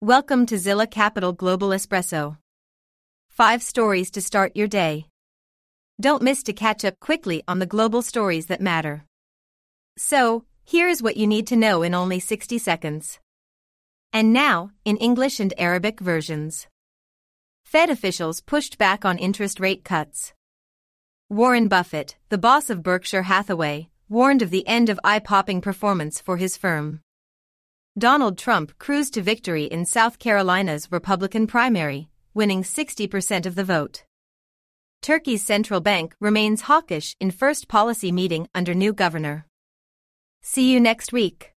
Welcome to Zilla Capital Global Espresso. Five stories to start your day. Don't miss to catch up quickly on the global stories that matter. So, here is what you need to know in only 60 seconds. And now, in English and Arabic versions. Fed officials pushed back on interest rate cuts. Warren Buffett, the boss of Berkshire Hathaway, warned of the end of eye popping performance for his firm. Donald Trump cruised to victory in South Carolina's Republican primary, winning 60% of the vote. Turkey's central bank remains hawkish in first policy meeting under new governor. See you next week.